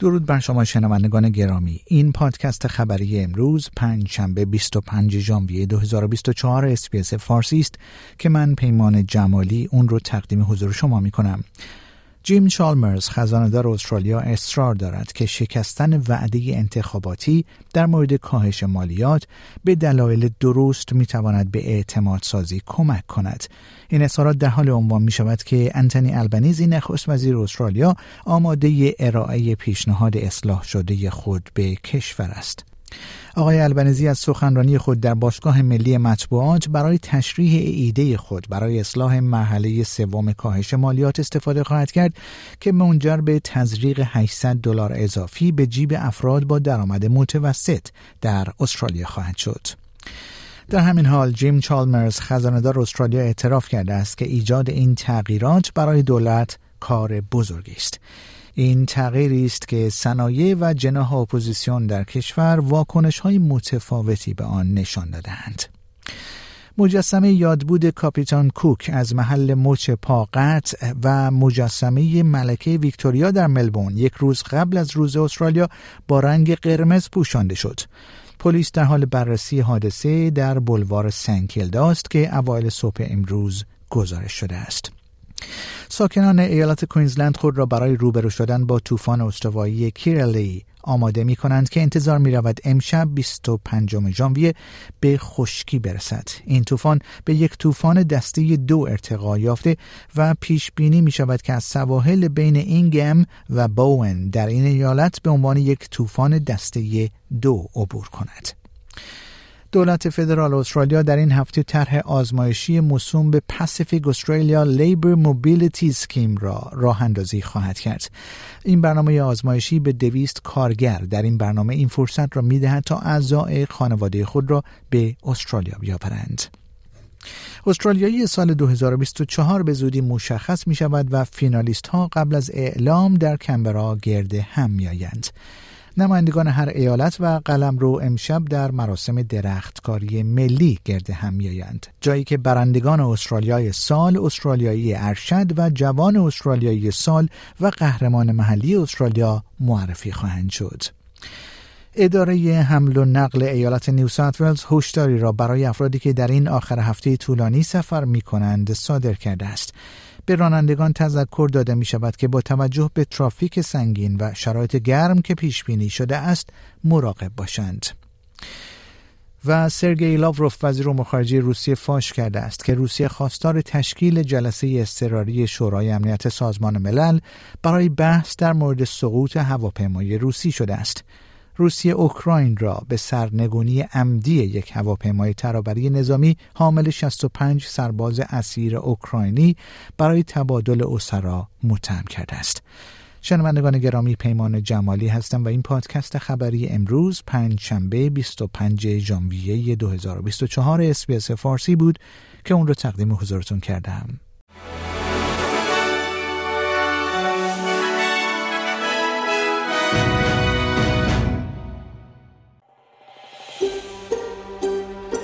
درود بر شما شنوندگان گرامی. این پادکست خبری امروز پنج شنبه 25 ژانویه 2024 SBS فارسی است که من پیمان جمالی اون رو تقدیم حضور شما می کنم جیم چالمرز خزاندار استرالیا اصرار دارد که شکستن وعده انتخاباتی در مورد کاهش مالیات به دلایل درست می تواند به اعتماد سازی کمک کند. این اظهارات در حال عنوان می شود که انتونی البنیزی نخست وزیر استرالیا آماده ارائه پیشنهاد اصلاح شده خود به کشور است. آقای البنزی از سخنرانی خود در باشگاه ملی مطبوعات برای تشریح ایده خود برای اصلاح مرحله سوم کاهش مالیات استفاده خواهد کرد که منجر به تزریق 800 دلار اضافی به جیب افراد با درآمد متوسط در استرالیا خواهد شد. در همین حال جیم چالمرز خزاندار استرالیا اعتراف کرده است که ایجاد این تغییرات برای دولت کار بزرگی است. این تغییری است که صنایع و جناح اپوزیسیون در کشور واکنش های متفاوتی به آن نشان دادهاند. مجسمه یادبود کاپیتان کوک از محل مچ پا قطع و مجسمه ملکه ویکتوریا در ملبورن یک روز قبل از روز استرالیا با رنگ قرمز پوشانده شد. پلیس در حال بررسی حادثه در بلوار سنت کیلداست که اوایل صبح امروز گزارش شده است. ساکنان ایالت کوینزلند خود را برای روبرو شدن با طوفان استوایی کیرلی آماده می کنند که انتظار می رود امشب 25 ژانویه به خشکی برسد. این طوفان به یک طوفان دسته دو ارتقا یافته و پیش بینی می شود که از سواحل بین اینگم و بوون در این ایالت به عنوان یک طوفان دسته دو عبور کند. دولت فدرال استرالیا در این هفته طرح آزمایشی موسوم به پاسیفیک استرالیا لیبر موبیلیتی سکیم را راه اندازی خواهد کرد. این برنامه آزمایشی به دویست کارگر در این برنامه این فرصت را می‌دهد تا اعضای خانواده خود را به استرالیا بیاورند. استرالیایی سال 2024 به زودی مشخص می شود و فینالیست ها قبل از اعلام در کمبرا گرد هم می آیند. نمایندگان هر ایالت و قلم رو امشب در مراسم درختکاری ملی گرد هم میآیند جایی که برندگان استرالیای سال استرالیایی ارشد و جوان استرالیایی سال و قهرمان محلی استرالیا معرفی خواهند شد اداره حمل و نقل ایالت نیو ساوت ولز هشداری را برای افرادی که در این آخر هفته طولانی سفر می کنند صادر کرده است. به رانندگان تذکر داده می شود که با توجه به ترافیک سنگین و شرایط گرم که پیش بینی شده است مراقب باشند. و سرگئی لاوروف وزیر امور خارجه روسیه فاش کرده است که روسیه خواستار تشکیل جلسه اضطراری شورای امنیت سازمان ملل برای بحث در مورد سقوط هواپیمای روسی شده است. روسیه اوکراین را به سرنگونی عمدی یک هواپیمای ترابری نظامی حامل 65 سرباز اسیر اوکراینی برای تبادل اسرا متهم کرده است. شنوندگان گرامی پیمان جمالی هستم و این پادکست خبری امروز پنج شنبه 25 ژانویه 2024 اسپیس فارسی بود که اون رو تقدیم حضورتون کردم.